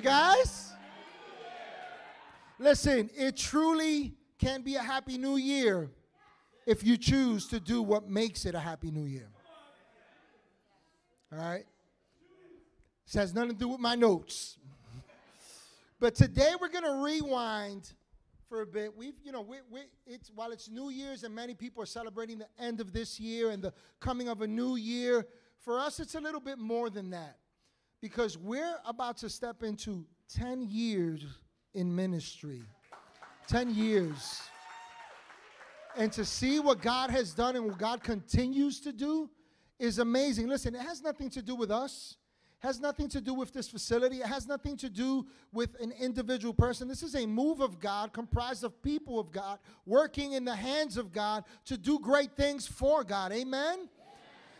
Guys. Listen, it truly can be a Happy New Year if you choose to do what makes it a Happy New Year. All right? This has nothing to do with my notes. but today we're going to rewind for a bit. We've, you know, we, we, it's, while it's New Year's and many people are celebrating the end of this year and the coming of a new year, for us it's a little bit more than that because we're about to step into 10 years in ministry. 10 years. And to see what God has done and what God continues to do is amazing. Listen, it has nothing to do with us has nothing to do with this facility. It has nothing to do with an individual person. This is a move of God comprised of people of God working in the hands of God to do great things for God. Amen?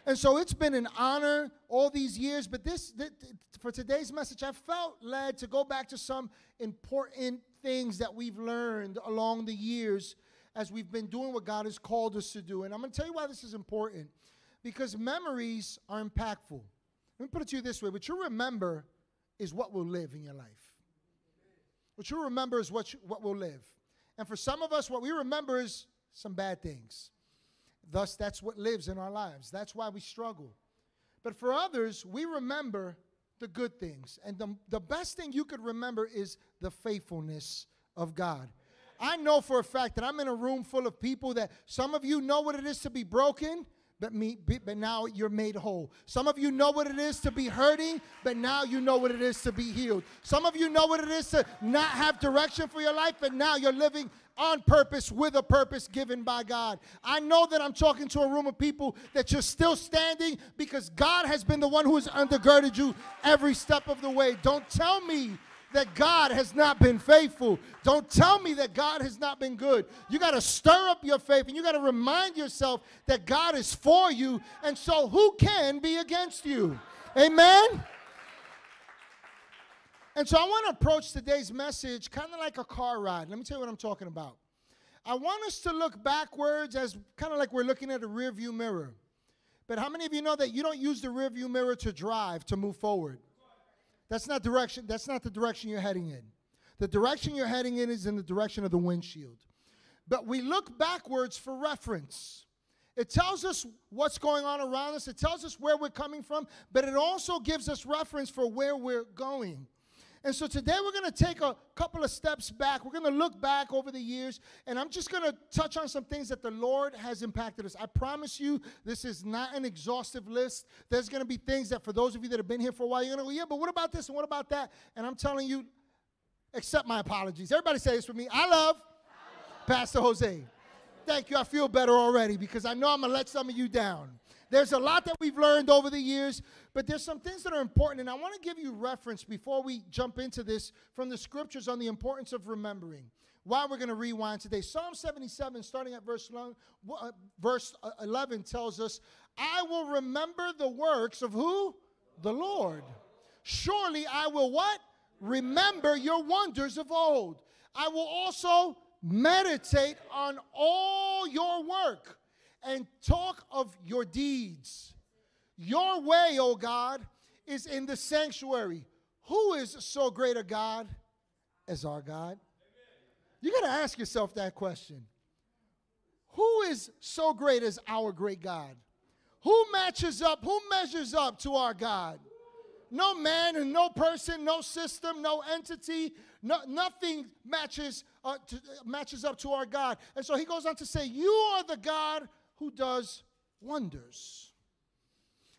And so it's been an honor all these years, but this, this for today's message, I felt led to go back to some important things that we've learned along the years as we've been doing what God has called us to do. And I'm going to tell you why this is important because memories are impactful. Let me put it to you this way what you remember is what will live in your life. What you remember is what, you, what will live. And for some of us, what we remember is some bad things. Thus, that's what lives in our lives. That's why we struggle. But for others, we remember the good things. And the, the best thing you could remember is the faithfulness of God. I know for a fact that I'm in a room full of people that some of you know what it is to be broken, but me but now you're made whole. Some of you know what it is to be hurting, but now you know what it is to be healed. Some of you know what it is to not have direction for your life, but now you're living on purpose with a purpose given by God. I know that I'm talking to a room of people that you're still standing because God has been the one who has undergirded you every step of the way. Don't tell me that God has not been faithful. Don't tell me that God has not been good. You got to stir up your faith and you got to remind yourself that God is for you. And so, who can be against you? Amen? And so, I want to approach today's message kind of like a car ride. Let me tell you what I'm talking about. I want us to look backwards as kind of like we're looking at a rear view mirror. But how many of you know that you don't use the rear view mirror to drive, to move forward? That's not direction, that's not the direction you're heading in. The direction you're heading in is in the direction of the windshield. But we look backwards for reference. It tells us what's going on around us, it tells us where we're coming from, but it also gives us reference for where we're going. And so today we're going to take a couple of steps back. We're going to look back over the years, and I'm just going to touch on some things that the Lord has impacted us. I promise you, this is not an exhaustive list. There's going to be things that, for those of you that have been here for a while, you're going to go, yeah, but what about this and what about that? And I'm telling you, accept my apologies. Everybody say this with me. I love, I love. Pastor Jose. Thank you. I feel better already because I know I'm going to let some of you down. There's a lot that we've learned over the years, but there's some things that are important. And I want to give you reference before we jump into this from the scriptures on the importance of remembering. Why we're going to rewind today. Psalm 77, starting at verse, uh, verse uh, 11, tells us, I will remember the works of who? The Lord. Surely I will what? Remember your wonders of old. I will also meditate on all your work and talk of your deeds. Your way, O God, is in the sanctuary. Who is so great a God as our God? You got to ask yourself that question. Who is so great as our great God? Who matches up? Who measures up to our God? No man and no person, no system, no entity, no, nothing matches, uh, to, matches up to our God. And so he goes on to say, You are the God who does wonders.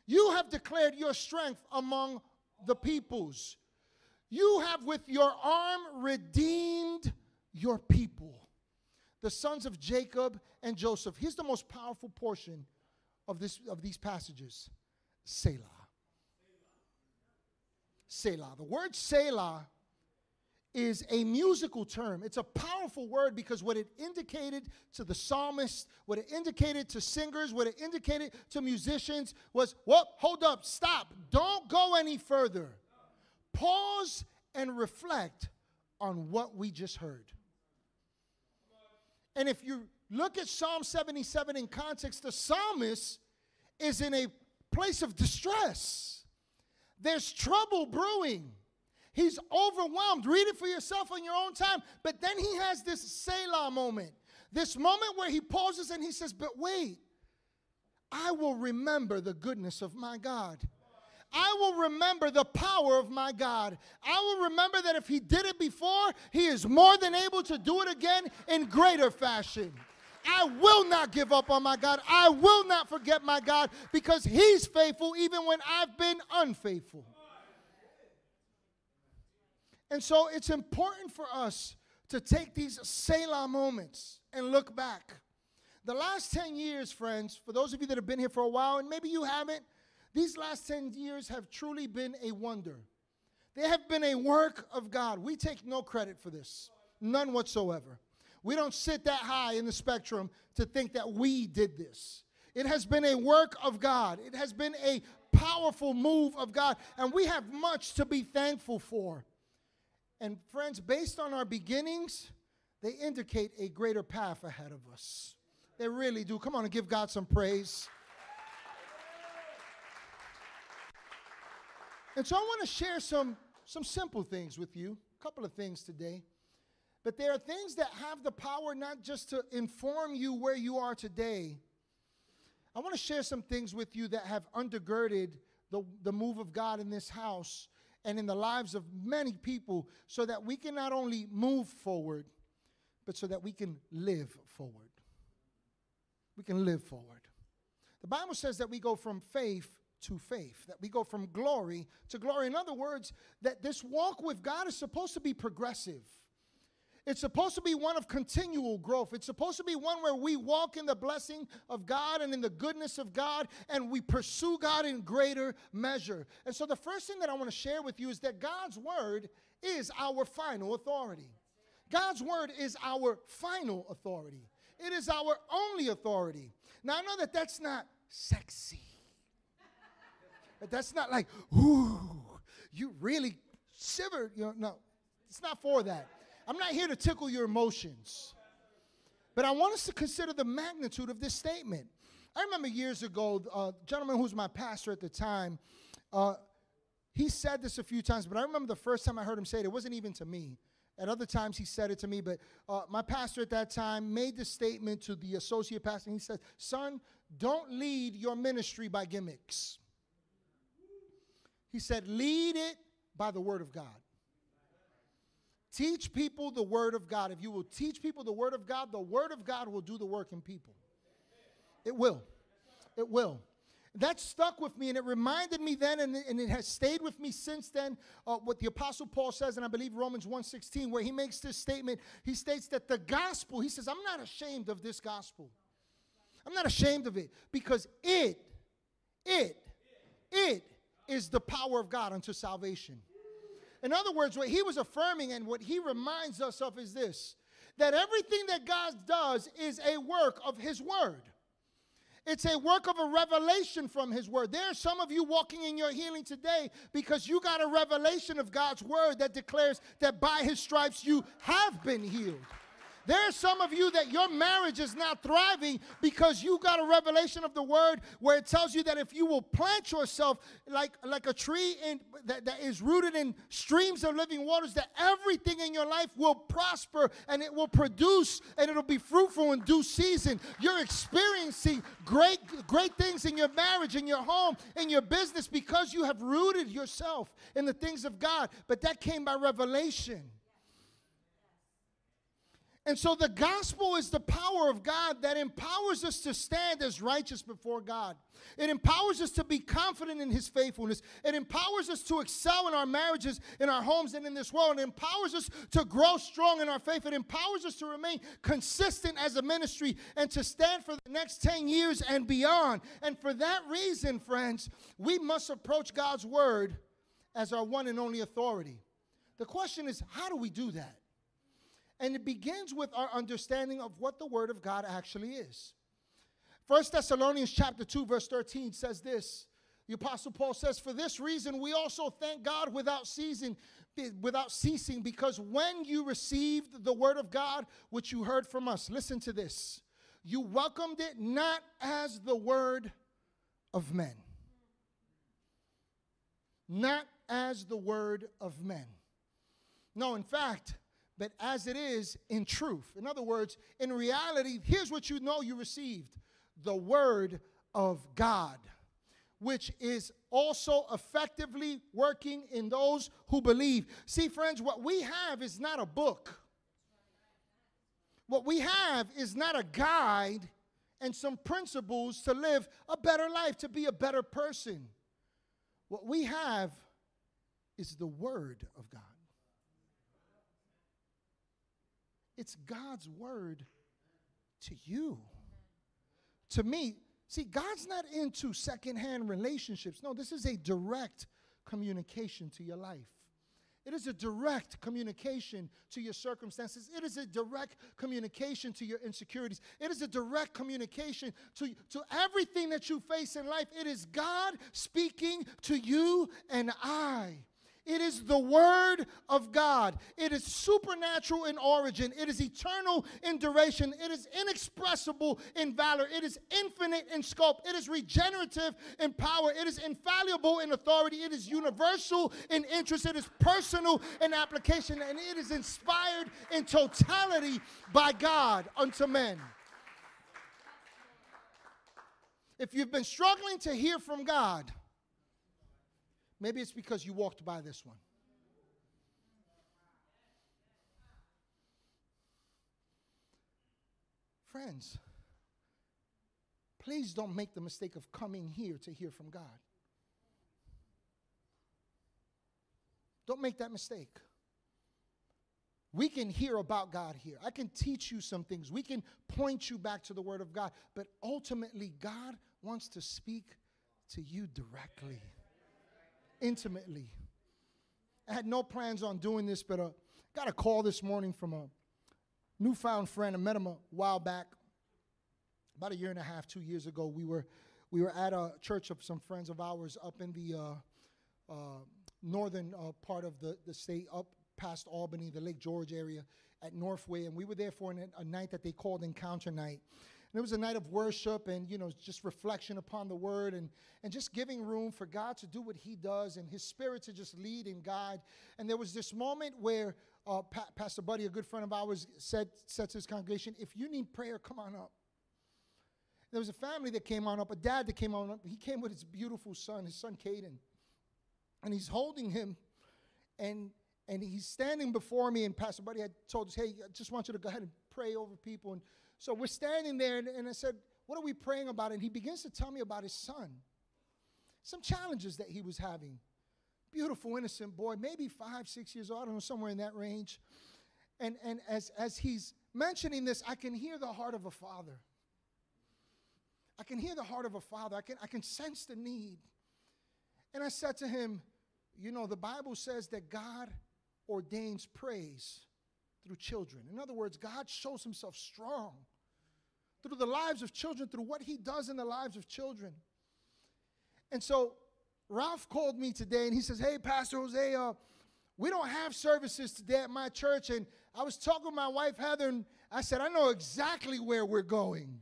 You have declared your strength among the peoples. You have with your arm redeemed your people, the sons of Jacob and Joseph. Here's the most powerful portion of, this, of these passages Selah. Selah. The word Selah is a musical term. It's a powerful word because what it indicated to the psalmist, what it indicated to singers, what it indicated to musicians was, well, hold up, stop, don't go any further. Pause and reflect on what we just heard. And if you look at Psalm 77 in context, the psalmist is in a place of distress. There's trouble brewing. He's overwhelmed. Read it for yourself on your own time. But then he has this Selah moment, this moment where he pauses and he says, But wait, I will remember the goodness of my God. I will remember the power of my God. I will remember that if He did it before, He is more than able to do it again in greater fashion. I will not give up on my God. I will not forget my God because He's faithful even when I've been unfaithful. And so it's important for us to take these Selah moments and look back. The last 10 years, friends, for those of you that have been here for a while, and maybe you haven't, these last 10 years have truly been a wonder. They have been a work of God. We take no credit for this, none whatsoever. We don't sit that high in the spectrum to think that we did this. It has been a work of God, it has been a powerful move of God, and we have much to be thankful for. And, friends, based on our beginnings, they indicate a greater path ahead of us. They really do. Come on and give God some praise. And so I want to share some, some simple things with you, a couple of things today. But there are things that have the power not just to inform you where you are today. I want to share some things with you that have undergirded the, the move of God in this house and in the lives of many people so that we can not only move forward, but so that we can live forward we can live forward. The Bible says that we go from faith to faith, that we go from glory to glory. In other words, that this walk with God is supposed to be progressive. It's supposed to be one of continual growth. It's supposed to be one where we walk in the blessing of God and in the goodness of God and we pursue God in greater measure. And so, the first thing that I want to share with you is that God's word is our final authority. God's word is our final authority. It is our only authority. Now, I know that that's not sexy. that's not like, ooh, you really shivered. You know, no, it's not for that. I'm not here to tickle your emotions. But I want us to consider the magnitude of this statement. I remember years ago, a gentleman who was my pastor at the time, uh, he said this a few times, but I remember the first time I heard him say it, it wasn't even to me. At other times, he said it to me, but uh, my pastor at that time made the statement to the associate pastor. He said, Son, don't lead your ministry by gimmicks. He said, Lead it by the word of God. Teach people the word of God. If you will teach people the word of God, the word of God will do the work in people. It will. It will that stuck with me and it reminded me then and, and it has stayed with me since then uh, what the apostle paul says and i believe romans 1.16 where he makes this statement he states that the gospel he says i'm not ashamed of this gospel i'm not ashamed of it because it it it is the power of god unto salvation in other words what he was affirming and what he reminds us of is this that everything that god does is a work of his word it's a work of a revelation from His Word. There are some of you walking in your healing today because you got a revelation of God's Word that declares that by His stripes you have been healed. There are some of you that your marriage is not thriving because you got a revelation of the word where it tells you that if you will plant yourself like, like a tree in, that, that is rooted in streams of living waters, that everything in your life will prosper and it will produce and it'll be fruitful in due season. You're experiencing great, great things in your marriage, in your home, in your business because you have rooted yourself in the things of God. But that came by revelation. And so the gospel is the power of God that empowers us to stand as righteous before God. It empowers us to be confident in his faithfulness. It empowers us to excel in our marriages, in our homes, and in this world. It empowers us to grow strong in our faith. It empowers us to remain consistent as a ministry and to stand for the next 10 years and beyond. And for that reason, friends, we must approach God's word as our one and only authority. The question is, how do we do that? And it begins with our understanding of what the Word of God actually is. First Thessalonians chapter 2, verse 13 says this. The Apostle Paul says, For this reason we also thank God without ceasing, without ceasing, because when you received the word of God, which you heard from us, listen to this. You welcomed it not as the word of men. Not as the word of men. No, in fact, but as it is in truth. In other words, in reality, here's what you know you received the Word of God, which is also effectively working in those who believe. See, friends, what we have is not a book. What we have is not a guide and some principles to live a better life, to be a better person. What we have is the Word of God. It's God's Word to you. To me, see, God's not into secondhand relationships. No, this is a direct communication to your life. It is a direct communication to your circumstances. It is a direct communication to your insecurities. It is a direct communication to, to everything that you face in life. It is God speaking to you and I. It is the Word of God. It is supernatural in origin. It is eternal in duration. It is inexpressible in valor. It is infinite in scope. It is regenerative in power. It is infallible in authority. It is universal in interest. It is personal in application. And it is inspired in totality by God unto men. If you've been struggling to hear from God, Maybe it's because you walked by this one. Friends, please don't make the mistake of coming here to hear from God. Don't make that mistake. We can hear about God here. I can teach you some things. We can point you back to the Word of God. But ultimately, God wants to speak to you directly intimately. I had no plans on doing this, but uh, got a call this morning from a newfound friend. I met him a while back, about a year and a half, two years ago. We were we were at a church of some friends of ours up in the uh, uh, northern uh, part of the, the state, up past Albany, the Lake George area, at Northway, and we were there for an, a night that they called Encounter Night. And it was a night of worship and, you know, just reflection upon the word and, and just giving room for God to do what he does and his spirit to just lead and guide. And there was this moment where uh, pa- Pastor Buddy, a good friend of ours, said, said to his congregation, if you need prayer, come on up. There was a family that came on up, a dad that came on up. He came with his beautiful son, his son Caden. And he's holding him and and he's standing before me, and Pastor Buddy had told us, hey, I just want you to go ahead and pray over people. And so we're standing there, and, and I said, What are we praying about? And he begins to tell me about his son, some challenges that he was having. Beautiful, innocent boy, maybe five, six years old, I don't know, somewhere in that range. And, and as, as he's mentioning this, I can hear the heart of a father. I can hear the heart of a father. I can, I can sense the need. And I said to him, You know, the Bible says that God ordains praise through children. In other words, God shows himself strong through the lives of children, through what he does in the lives of children. And so Ralph called me today and he says, Hey, Pastor Jose, uh, we don't have services today at my church. And I was talking with my wife, Heather, and I said, I know exactly where we're going.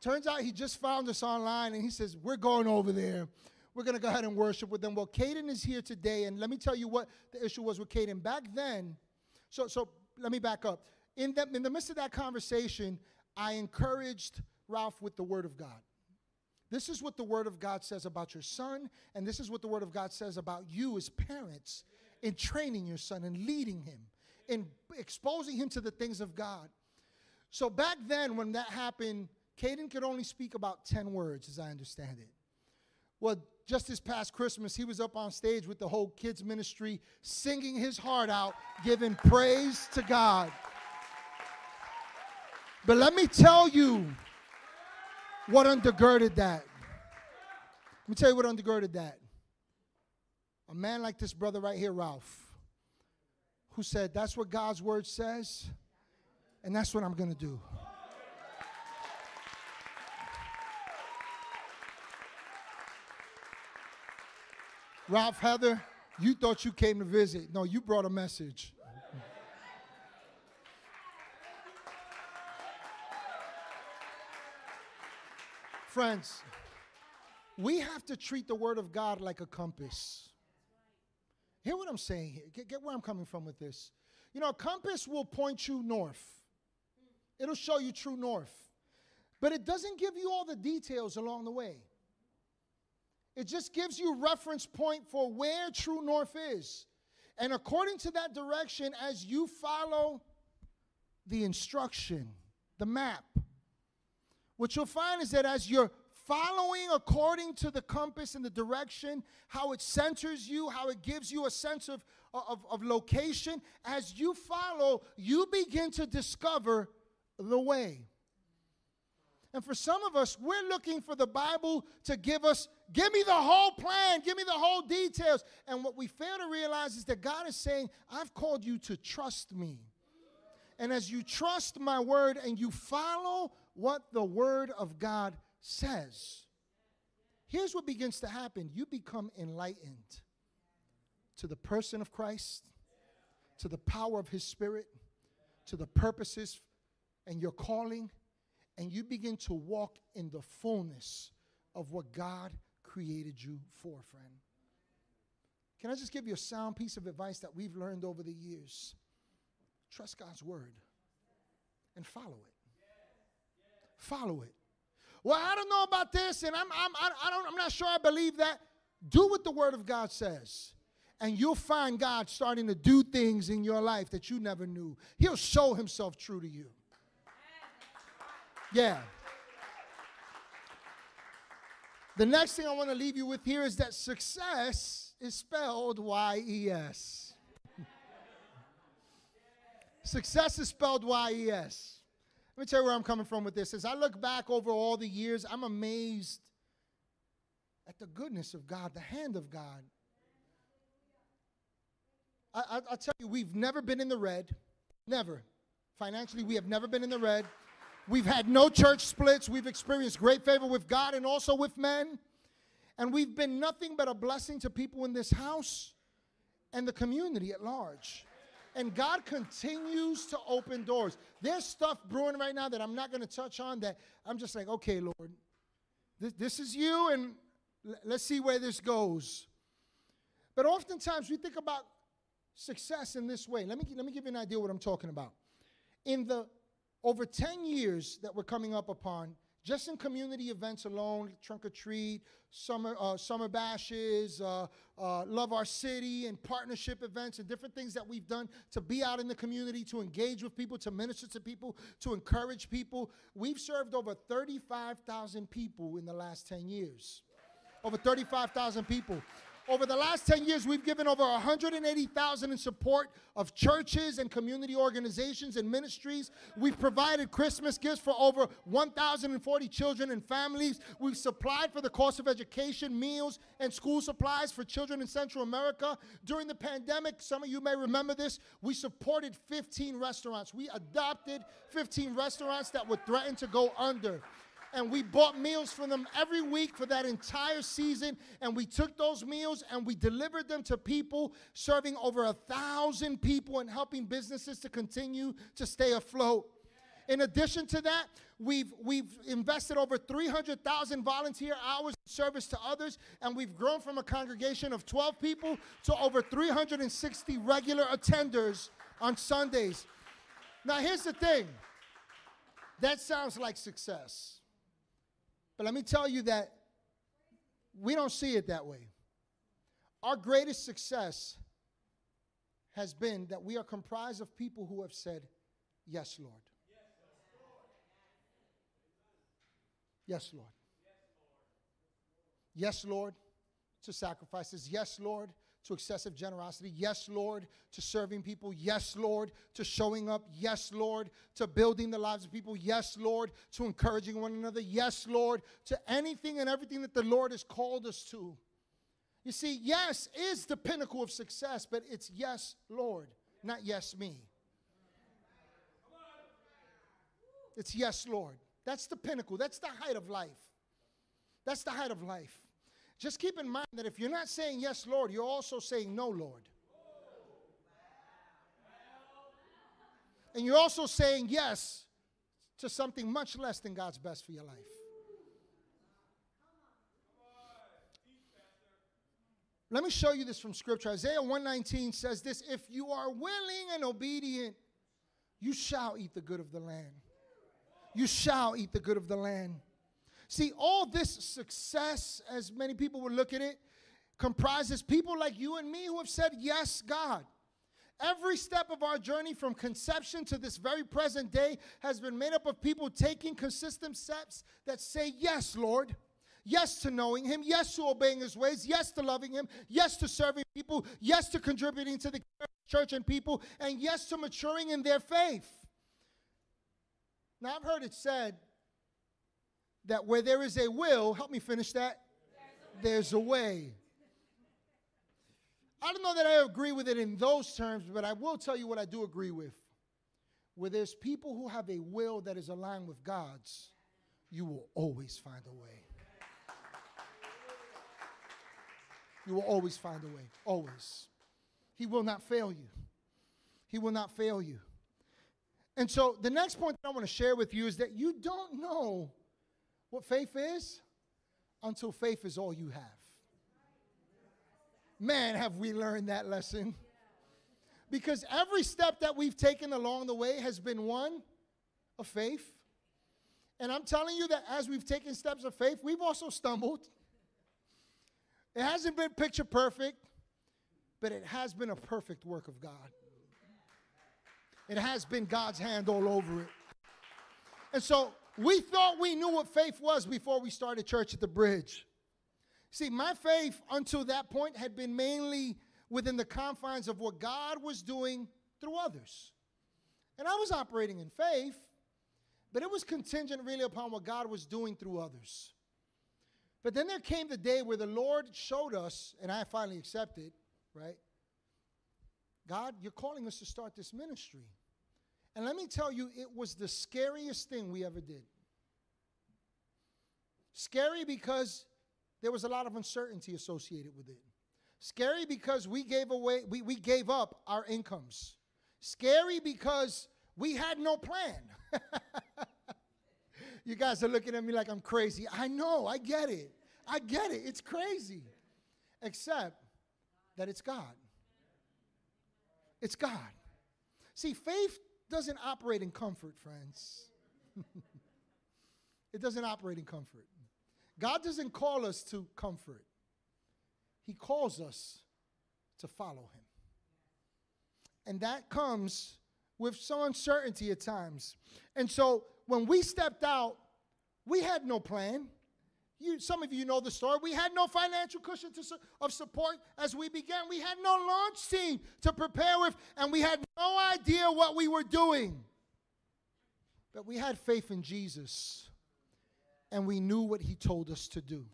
Turns out he just found us online and he says, We're going over there. We're going to go ahead and worship with them. Well, Caden is here today, and let me tell you what the issue was with Caden. Back then, so, so let me back up. In the, in the midst of that conversation, I encouraged Ralph with the Word of God. This is what the Word of God says about your son, and this is what the Word of God says about you as parents in training your son and leading him, in exposing him to the things of God. So back then, when that happened, Caden could only speak about 10 words, as I understand it. Well, just this past Christmas, he was up on stage with the whole kids' ministry, singing his heart out, giving praise to God. But let me tell you what undergirded that. Let me tell you what undergirded that. A man like this brother right here, Ralph, who said, That's what God's word says, and that's what I'm going to do. Ralph Heather, you thought you came to visit. No, you brought a message. Friends, we have to treat the Word of God like a compass. Hear what I'm saying here. Get, get where I'm coming from with this. You know, a compass will point you north, it'll show you true north. But it doesn't give you all the details along the way. It just gives you reference point for where true north is. And according to that direction, as you follow the instruction, the map, what you'll find is that as you're following according to the compass and the direction, how it centers you, how it gives you a sense of, of, of location, as you follow, you begin to discover the way. And for some of us, we're looking for the Bible to give us, give me the whole plan, give me the whole details. And what we fail to realize is that God is saying, I've called you to trust me. And as you trust my word and you follow what the word of God says, here's what begins to happen you become enlightened to the person of Christ, to the power of his spirit, to the purposes and your calling and you begin to walk in the fullness of what God created you for, friend. Can I just give you a sound piece of advice that we've learned over the years? Trust God's word and follow it. Follow it. Well, I don't know about this, and I'm, I'm, I don't, I'm not sure I believe that. Do what the word of God says and you'll find God starting to do things in your life that you never knew. He'll show himself true to you. Yeah. The next thing I want to leave you with here is that success is spelled Y E S. success is spelled Y E S. Let me tell you where I'm coming from with this. As I look back over all the years, I'm amazed at the goodness of God, the hand of God. I, I, I'll tell you, we've never been in the red. Never. Financially, we have never been in the red. We've had no church splits. We've experienced great favor with God and also with men. And we've been nothing but a blessing to people in this house and the community at large. And God continues to open doors. There's stuff brewing right now that I'm not going to touch on that I'm just like, okay, Lord, this, this is you, and let's see where this goes. But oftentimes we think about success in this way. Let me, let me give you an idea what I'm talking about. In the over 10 years that we're coming up upon, just in community events alone, Trunk or Treat, summer, uh, summer bashes, uh, uh, Love Our City, and partnership events, and different things that we've done to be out in the community, to engage with people, to minister to people, to encourage people. We've served over 35,000 people in the last 10 years. Over 35,000 people. Over the last 10 years, we've given over 180,000 in support of churches and community organizations and ministries. We've provided Christmas gifts for over 1,040 children and families. We've supplied for the cost of education, meals, and school supplies for children in Central America. During the pandemic, some of you may remember this, we supported 15 restaurants. We adopted 15 restaurants that were threatened to go under and we bought meals for them every week for that entire season. And we took those meals and we delivered them to people, serving over a thousand people and helping businesses to continue to stay afloat. In addition to that, we've, we've invested over 300,000 volunteer hours in service to others, and we've grown from a congregation of 12 people to over 360 regular attenders on Sundays. Now, here's the thing that sounds like success. But let me tell you that we don't see it that way. Our greatest success has been that we are comprised of people who have said, Yes, Lord. Yes, Lord. Yes, Lord, to sacrifices. Yes, Lord, to excessive generosity. Yes, Lord, to serving people. Yes, Lord, to showing up. Yes, Lord, to building the lives of people. Yes, Lord, to encouraging one another. Yes, Lord, to anything and everything that the Lord has called us to. You see, yes is the pinnacle of success, but it's yes, Lord, not yes, me. It's yes, Lord. That's the pinnacle. That's the height of life. That's the height of life. Just keep in mind that if you're not saying yes, Lord, you're also saying no, Lord. And you're also saying yes to something much less than God's best for your life. Let me show you this from scripture. Isaiah 119 says this If you are willing and obedient, you shall eat the good of the land. You shall eat the good of the land. See, all this success, as many people would look at it, comprises people like you and me who have said, Yes, God. Every step of our journey from conception to this very present day has been made up of people taking consistent steps that say, Yes, Lord. Yes to knowing Him. Yes to obeying His ways. Yes to loving Him. Yes to serving people. Yes to contributing to the church and people. And yes to maturing in their faith. Now, I've heard it said that where there is a will, help me finish that, there's a way. I don't know that I agree with it in those terms, but I will tell you what I do agree with. Where there's people who have a will that is aligned with God's, you will always find a way. You will always find a way. Always. He will not fail you. He will not fail you. And so the next point that I want to share with you is that you don't know what faith is until faith is all you have. Man, have we learned that lesson. Because every step that we've taken along the way has been one of faith. And I'm telling you that as we've taken steps of faith, we've also stumbled. It hasn't been picture perfect, but it has been a perfect work of God. It has been God's hand all over it. And so we thought we knew what faith was before we started church at the bridge. See, my faith until that point had been mainly within the confines of what God was doing through others. And I was operating in faith, but it was contingent really upon what God was doing through others. But then there came the day where the Lord showed us, and I finally accepted, right? God, you're calling us to start this ministry. And let me tell you, it was the scariest thing we ever did. Scary because there was a lot of uncertainty associated with it. Scary because we gave away, we, we gave up our incomes. Scary because we had no plan. you guys are looking at me like I'm crazy. I know, I get it. I get it. It's crazy. Except that it's God. It's God. See, faith doesn't operate in comfort, friends. it doesn't operate in comfort. God doesn't call us to comfort, He calls us to follow Him. And that comes with some uncertainty at times. And so when we stepped out, we had no plan. You, some of you know the story. We had no financial cushion to, of support as we began. We had no launch team to prepare with, and we had no idea what we were doing. But we had faith in Jesus, and we knew what He told us to do.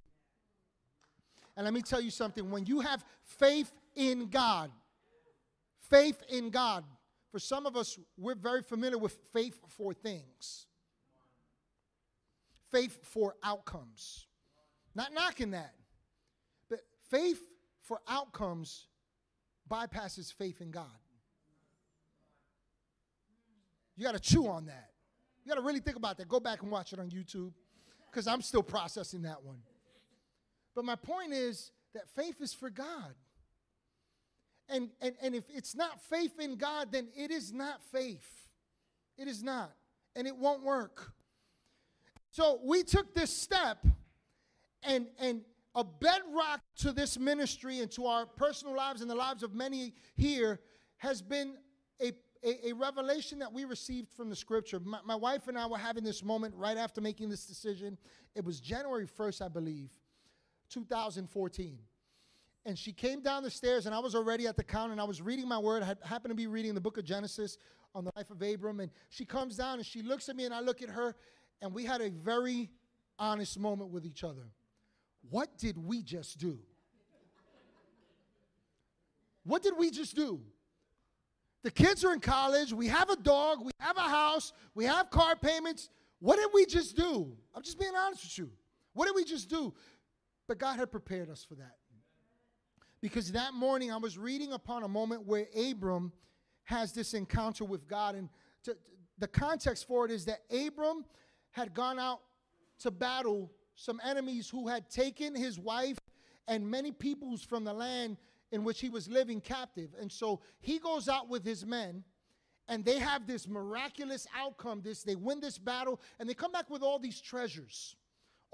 And let me tell you something when you have faith in God, faith in God, for some of us, we're very familiar with faith for things, faith for outcomes. Not knocking that. But faith for outcomes bypasses faith in God. You got to chew on that. You got to really think about that. Go back and watch it on YouTube because I'm still processing that one. But my point is that faith is for God. And, and, and if it's not faith in God, then it is not faith. It is not. And it won't work. So we took this step and, and a bedrock to this ministry and to our personal lives and the lives of many here has been a, a, a revelation that we received from the scripture. My, my, wife and I were having this moment right after making this decision. It was January 1st, I believe, 2014. And she came down the stairs, and I was already at the counter, and I was reading my word. I happened to be reading the book of Genesis on the life of Abram. And she comes down, and she looks at me, and I look at her, and we had a very honest moment with each other. What did we just do? What did we just do? The kids are in college. We have a dog. We have a house. We have car payments. What did we just do? I'm just being honest with you. What did we just do? But God had prepared us for that. Because that morning I was reading upon a moment where Abram has this encounter with God. And to, the context for it is that Abram had gone out to battle some enemies who had taken his wife and many peoples from the land in which he was living captive. And so he goes out with his men and they have this miraculous outcome. This they win this battle and they come back with all these treasures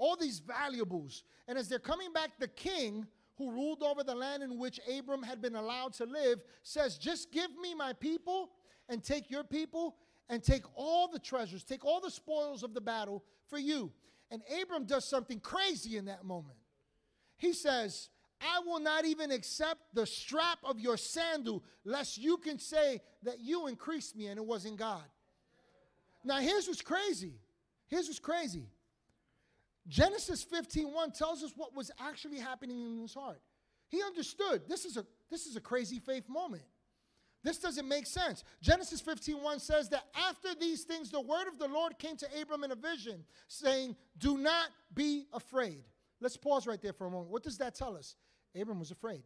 all these valuables. And as they're coming back the king who ruled over the land in which abram had been allowed to live says just give me my people and take your people and take all the treasures take all the spoils of the battle for you and abram does something crazy in that moment he says I will not even accept the strap of your sandal, lest you can say that you increased me and it wasn't God. Now, here's what's crazy. Here's what's crazy. Genesis 15:1 tells us what was actually happening in his heart. He understood this is a this is a crazy faith moment. This doesn't make sense. Genesis 15:1 says that after these things the word of the Lord came to Abram in a vision saying, "Do not be afraid." Let's pause right there for a moment. What does that tell us? Abram was afraid.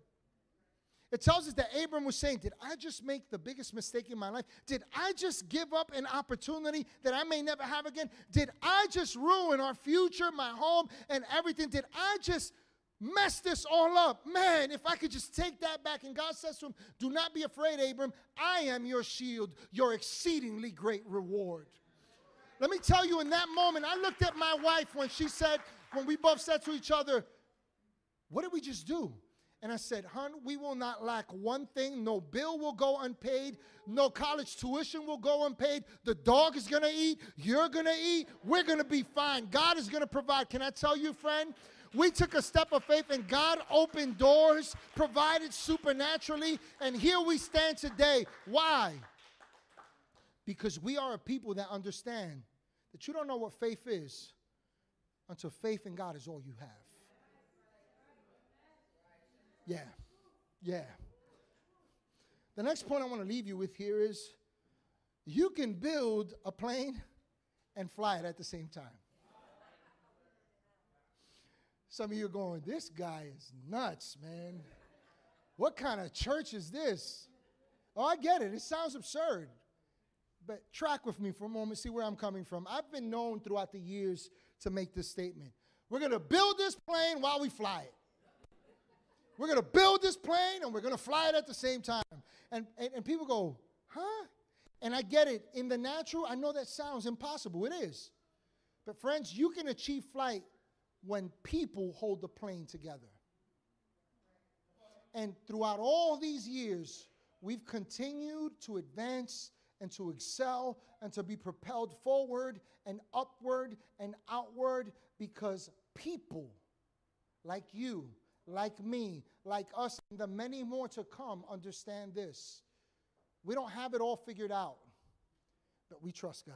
It tells us that Abram was saying, Did I just make the biggest mistake in my life? Did I just give up an opportunity that I may never have again? Did I just ruin our future, my home, and everything? Did I just mess this all up? Man, if I could just take that back. And God says to him, Do not be afraid, Abram. I am your shield, your exceedingly great reward. Let me tell you, in that moment, I looked at my wife when she said, when we both said to each other, what did we just do? And I said, Hun, we will not lack one thing. No bill will go unpaid. No college tuition will go unpaid. The dog is going to eat. You're going to eat. We're going to be fine. God is going to provide. Can I tell you, friend? We took a step of faith and God opened doors, provided supernaturally, and here we stand today. Why? Because we are a people that understand that you don't know what faith is until faith in God is all you have. Yeah. Yeah. The next point I want to leave you with here is you can build a plane and fly it at the same time. Some of you are going, this guy is nuts, man. What kind of church is this? Oh, I get it. It sounds absurd. But track with me for a moment, see where I'm coming from. I've been known throughout the years to make this statement. We're going to build this plane while we fly it. We're going to build this plane and we're going to fly it at the same time. And, and, and people go, huh? And I get it. In the natural, I know that sounds impossible. It is. But, friends, you can achieve flight when people hold the plane together. And throughout all these years, we've continued to advance and to excel and to be propelled forward and upward and outward because people like you like me, like us, and the many more to come understand this. We don't have it all figured out, but we trust God.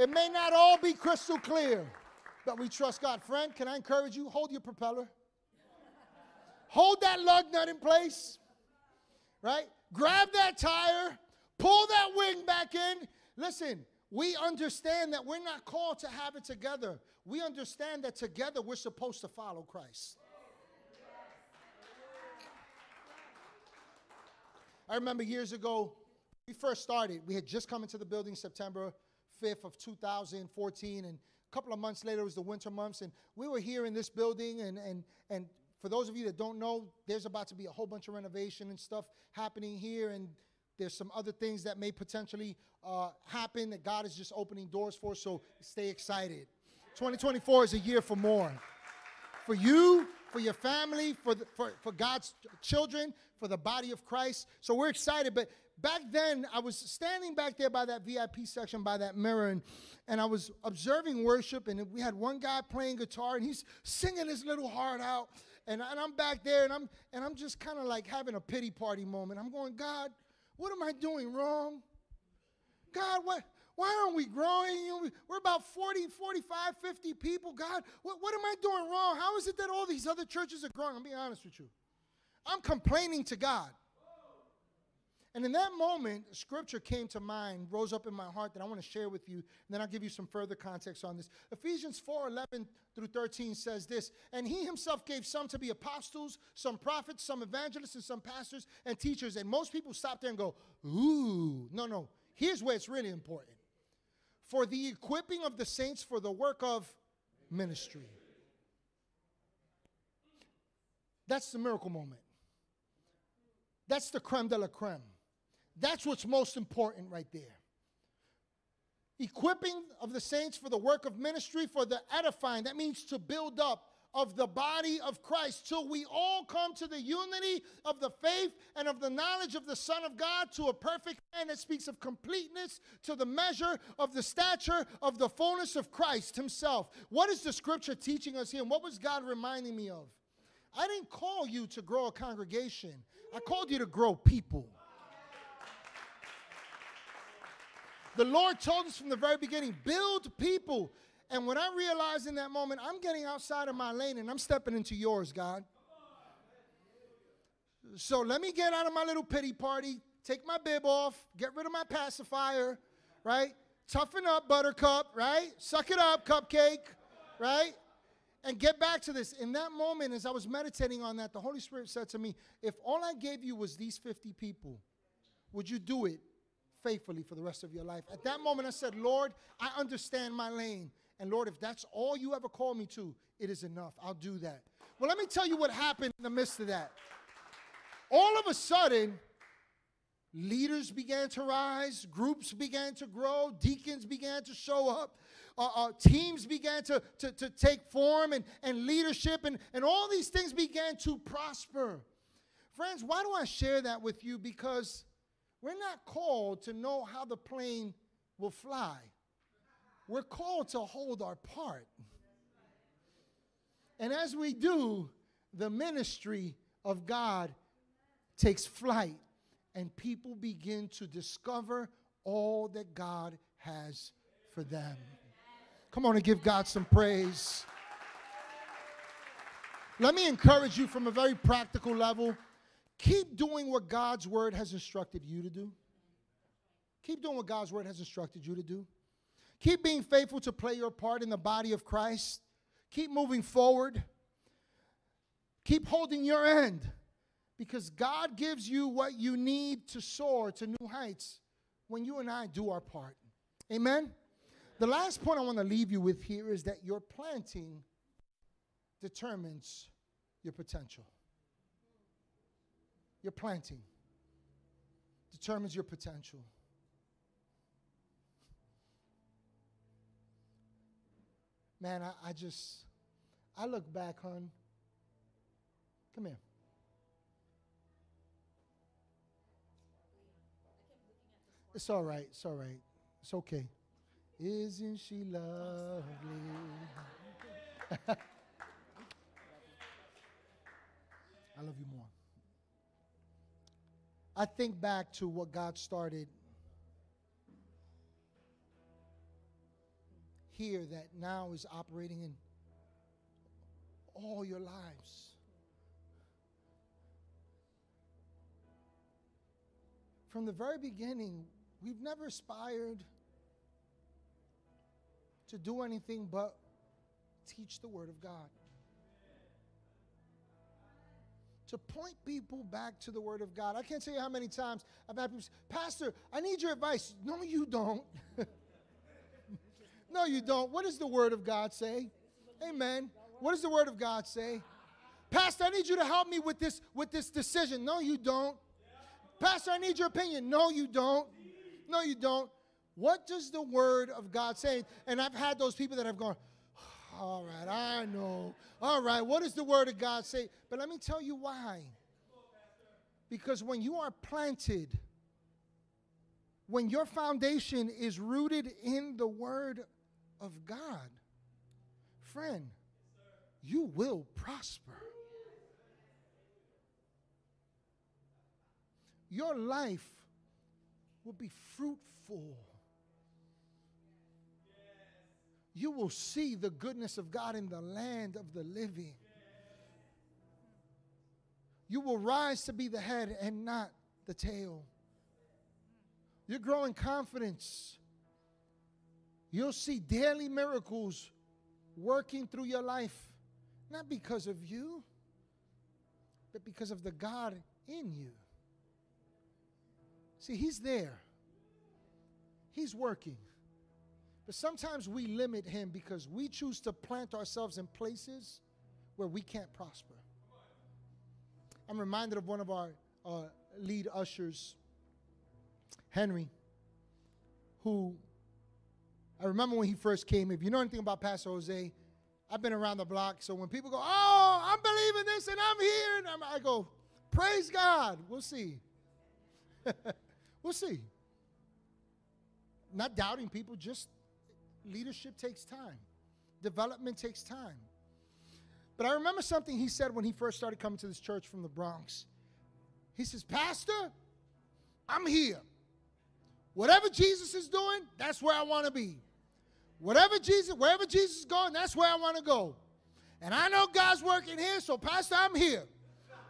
It may not all be crystal clear, but we trust God. Friend, can I encourage you? Hold your propeller. Hold that lug nut in place, right? Grab that tire, pull that wing back in. Listen, we understand that we're not called to have it together. We understand that together we're supposed to follow Christ. I remember years ago, we first started, we had just come into the building September 5th of 2014, and a couple of months later was the winter months, and we were here in this building, and, and, and for those of you that don't know, there's about to be a whole bunch of renovation and stuff happening here, and there's some other things that may potentially uh, happen that God is just opening doors for, so stay excited. 2024 is a year for more. For you, for your family, for, the, for, for God's children, for the body of Christ. So we're excited. But back then, I was standing back there by that VIP section, by that mirror, and, and I was observing worship. And we had one guy playing guitar, and he's singing his little heart out. And, and I'm back there, and I'm, and I'm just kind of like having a pity party moment. I'm going, God, what am I doing wrong? God, what? Why aren't we growing? We're about 40, 45, 50 people. God, what, what am I doing wrong? How is it that all these other churches are growing? I'm being honest with you. I'm complaining to God. And in that moment, scripture came to mind, rose up in my heart that I want to share with you, and then I'll give you some further context on this. Ephesians 4 11 through 13 says this And he himself gave some to be apostles, some prophets, some evangelists, and some pastors and teachers. And most people stop there and go, Ooh, no, no. Here's where it's really important for the equipping of the saints for the work of ministry. That's the miracle moment. That's the creme de la creme. That's what's most important right there. Equipping of the saints for the work of ministry, for the edifying. That means to build up of the body of Christ till we all come to the unity of the faith and of the knowledge of the Son of God to a perfect man that speaks of completeness to the measure of the stature of the fullness of Christ Himself. What is the scripture teaching us here? And what was God reminding me of? I didn't call you to grow a congregation, I called you to grow people. The Lord told us from the very beginning build people. And when I realized in that moment, I'm getting outside of my lane and I'm stepping into yours, God. So let me get out of my little pity party, take my bib off, get rid of my pacifier, right? Toughen up, buttercup, right? Suck it up, cupcake, right? And get back to this. In that moment, as I was meditating on that, the Holy Spirit said to me, If all I gave you was these 50 people, would you do it faithfully for the rest of your life? At that moment, I said, Lord, I understand my lane. And Lord, if that's all you ever call me to, it is enough. I'll do that. Well, let me tell you what happened in the midst of that. All of a sudden, leaders began to rise, groups began to grow, deacons began to show up, uh, uh, teams began to, to, to take form, and, and leadership, and, and all these things began to prosper. Friends, why do I share that with you? Because we're not called to know how the plane will fly. We're called to hold our part. And as we do, the ministry of God takes flight and people begin to discover all that God has for them. Come on and give God some praise. Let me encourage you from a very practical level. Keep doing what God's word has instructed you to do. Keep doing what God's word has instructed you to do. Keep being faithful to play your part in the body of Christ. Keep moving forward. Keep holding your end because God gives you what you need to soar to new heights when you and I do our part. Amen? The last point I want to leave you with here is that your planting determines your potential. Your planting determines your potential. Man, I, I just, I look back, hon. Come here. It's all right. It's all right. It's okay. Isn't she lovely? I love you more. I think back to what God started here that now is operating in all your lives. From the very beginning, we've never aspired to do anything but teach the Word of God. To point people back to the Word of God. I can't tell you how many times I've had people say, Pastor, I need your advice. No, you don't. No, you don't. What does the Word of God say? Amen. What does the Word of God say? Pastor, I need you to help me with this with this decision. No, you don't. Pastor, I need your opinion. No, you don't. No, you don't. What does the Word of God say? And I've had those people that have gone, all right, I know. All right, what does the Word of God say? But let me tell you why. Because when you are planted, when your foundation is rooted in the Word of God, friend, you will prosper. Your life will be fruitful. You will see the goodness of God in the land of the living. You will rise to be the head and not the tail. You're growing confidence. You'll see daily miracles working through your life, not because of you, but because of the God in you. See, He's there, He's working. But sometimes we limit Him because we choose to plant ourselves in places where we can't prosper. I'm reminded of one of our uh, lead ushers, Henry, who I remember when he first came. If you know anything about Pastor Jose, I've been around the block. So when people go, "Oh, I'm believing this and I'm here," and I'm, I go, "Praise God." We'll see. we'll see. Not doubting people, just leadership takes time. Development takes time. But I remember something he said when he first started coming to this church from the Bronx. He says, Pastor, I'm here. Whatever Jesus is doing, that's where I want to be. Whatever Jesus, wherever Jesus is going, that's where I want to go. And I know God's working here, so Pastor, I'm here.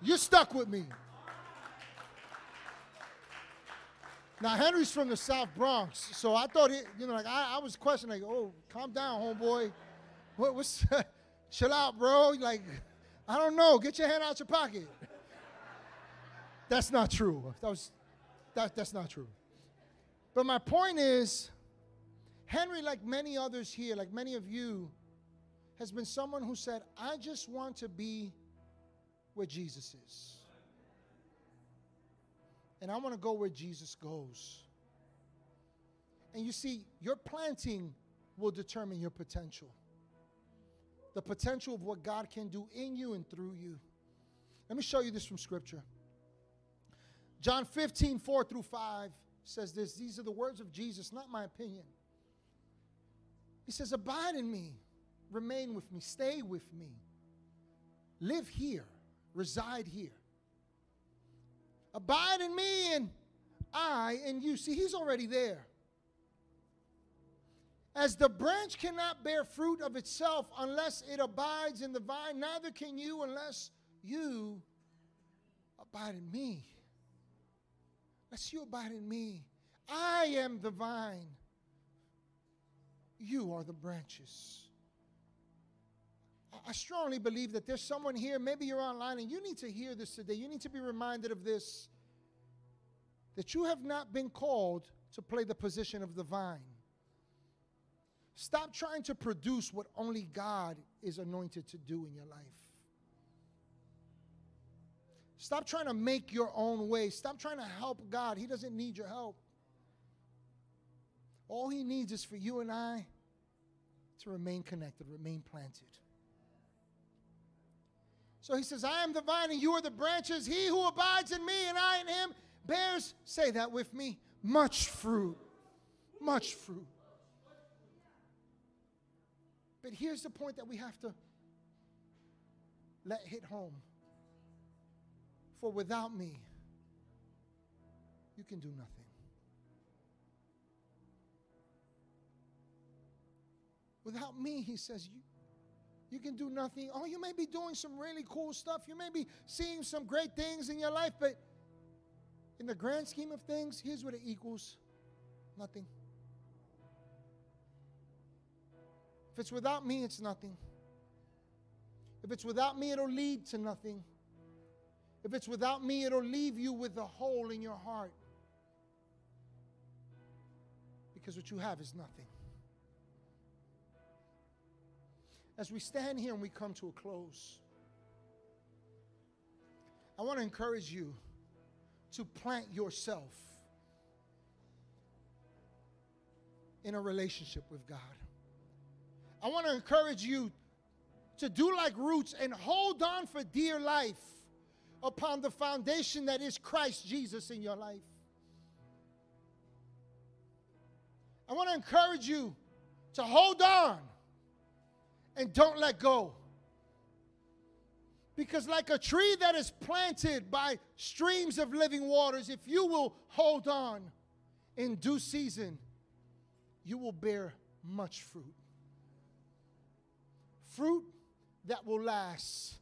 You're stuck with me. Now Henry's from the South Bronx, so I thought it, you know, like I, I was questioning, like, oh, calm down, homeboy. What, what's chill out, bro? Like, I don't know. Get your hand out your pocket. That's not true. That was that, that's not true. But my point is, Henry, like many others here, like many of you, has been someone who said, I just want to be where Jesus is. And I want to go where Jesus goes. And you see, your planting will determine your potential. The potential of what God can do in you and through you. Let me show you this from Scripture. John 15, 4 through 5 says this. These are the words of Jesus, not my opinion. He says, Abide in me, remain with me, stay with me, live here, reside here. Abide in me and I in you. See, he's already there. As the branch cannot bear fruit of itself unless it abides in the vine, neither can you unless you abide in me. Unless you abide in me. I am the vine. You are the branches. I strongly believe that there's someone here, maybe you're online, and you need to hear this today. You need to be reminded of this that you have not been called to play the position of the vine. Stop trying to produce what only God is anointed to do in your life. Stop trying to make your own way. Stop trying to help God. He doesn't need your help. All He needs is for you and I to remain connected, remain planted. So he says, I am the vine and you are the branches. He who abides in me and I in him bears, say that with me, much fruit. Much fruit. But here's the point that we have to let hit home. For without me, you can do nothing. Without me, he says, you, you can do nothing. Oh, you may be doing some really cool stuff. You may be seeing some great things in your life, but in the grand scheme of things, here's what it equals nothing. If it's without me, it's nothing. If it's without me, it'll lead to nothing. If it's without me, it'll leave you with a hole in your heart. Because what you have is nothing. As we stand here and we come to a close, I want to encourage you to plant yourself in a relationship with God. I want to encourage you to do like roots and hold on for dear life upon the foundation that is Christ Jesus in your life. I want to encourage you to hold on and don't let go. Because, like a tree that is planted by streams of living waters, if you will hold on in due season, you will bear much fruit. Fruit that will last,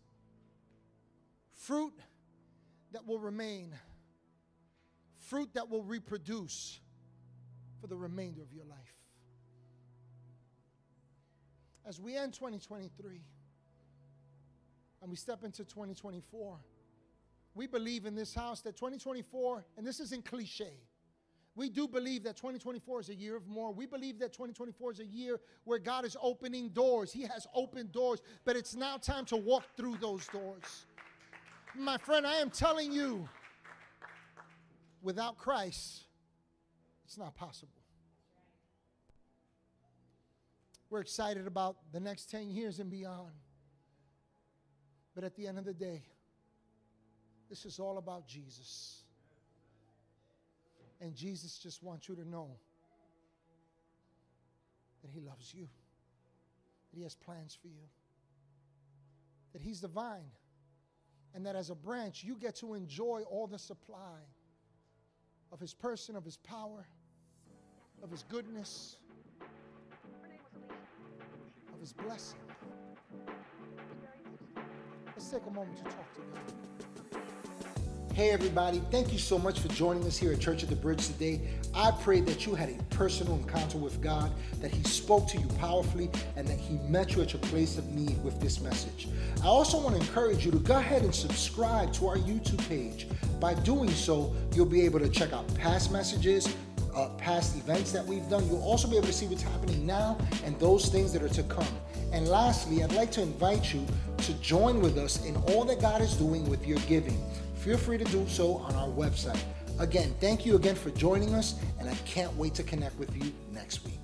fruit that will remain, fruit that will reproduce for the remainder of your life as we end 2023 and we step into 2024, we believe in this house that 2024, and this isn't cliche, we do believe that 2024 is a year of more. We believe that 2024 is a year where God is opening doors. He has opened doors, but it's now time to walk through those doors. my friend, I am telling you, without Christ, it's not possible. We're excited about the next 10 years and beyond. But at the end of the day, this is all about Jesus. And Jesus just wants you to know that He loves you, that He has plans for you, that He's the vine, and that as a branch, you get to enjoy all the supply of His person, of His power, of His goodness, His blessing. Let's take a moment to talk together. Hey, everybody, thank you so much for joining us here at Church at the Bridge today. I pray that you had a personal encounter with God, that He spoke to you powerfully, and that He met you at your place of need with this message. I also want to encourage you to go ahead and subscribe to our YouTube page. By doing so, you'll be able to check out past messages, uh, past events that we've done. You'll also be able to see what's happening now and those things that are to come. And lastly, I'd like to invite you to join with us in all that God is doing with your giving feel free to do so on our website. Again, thank you again for joining us, and I can't wait to connect with you next week.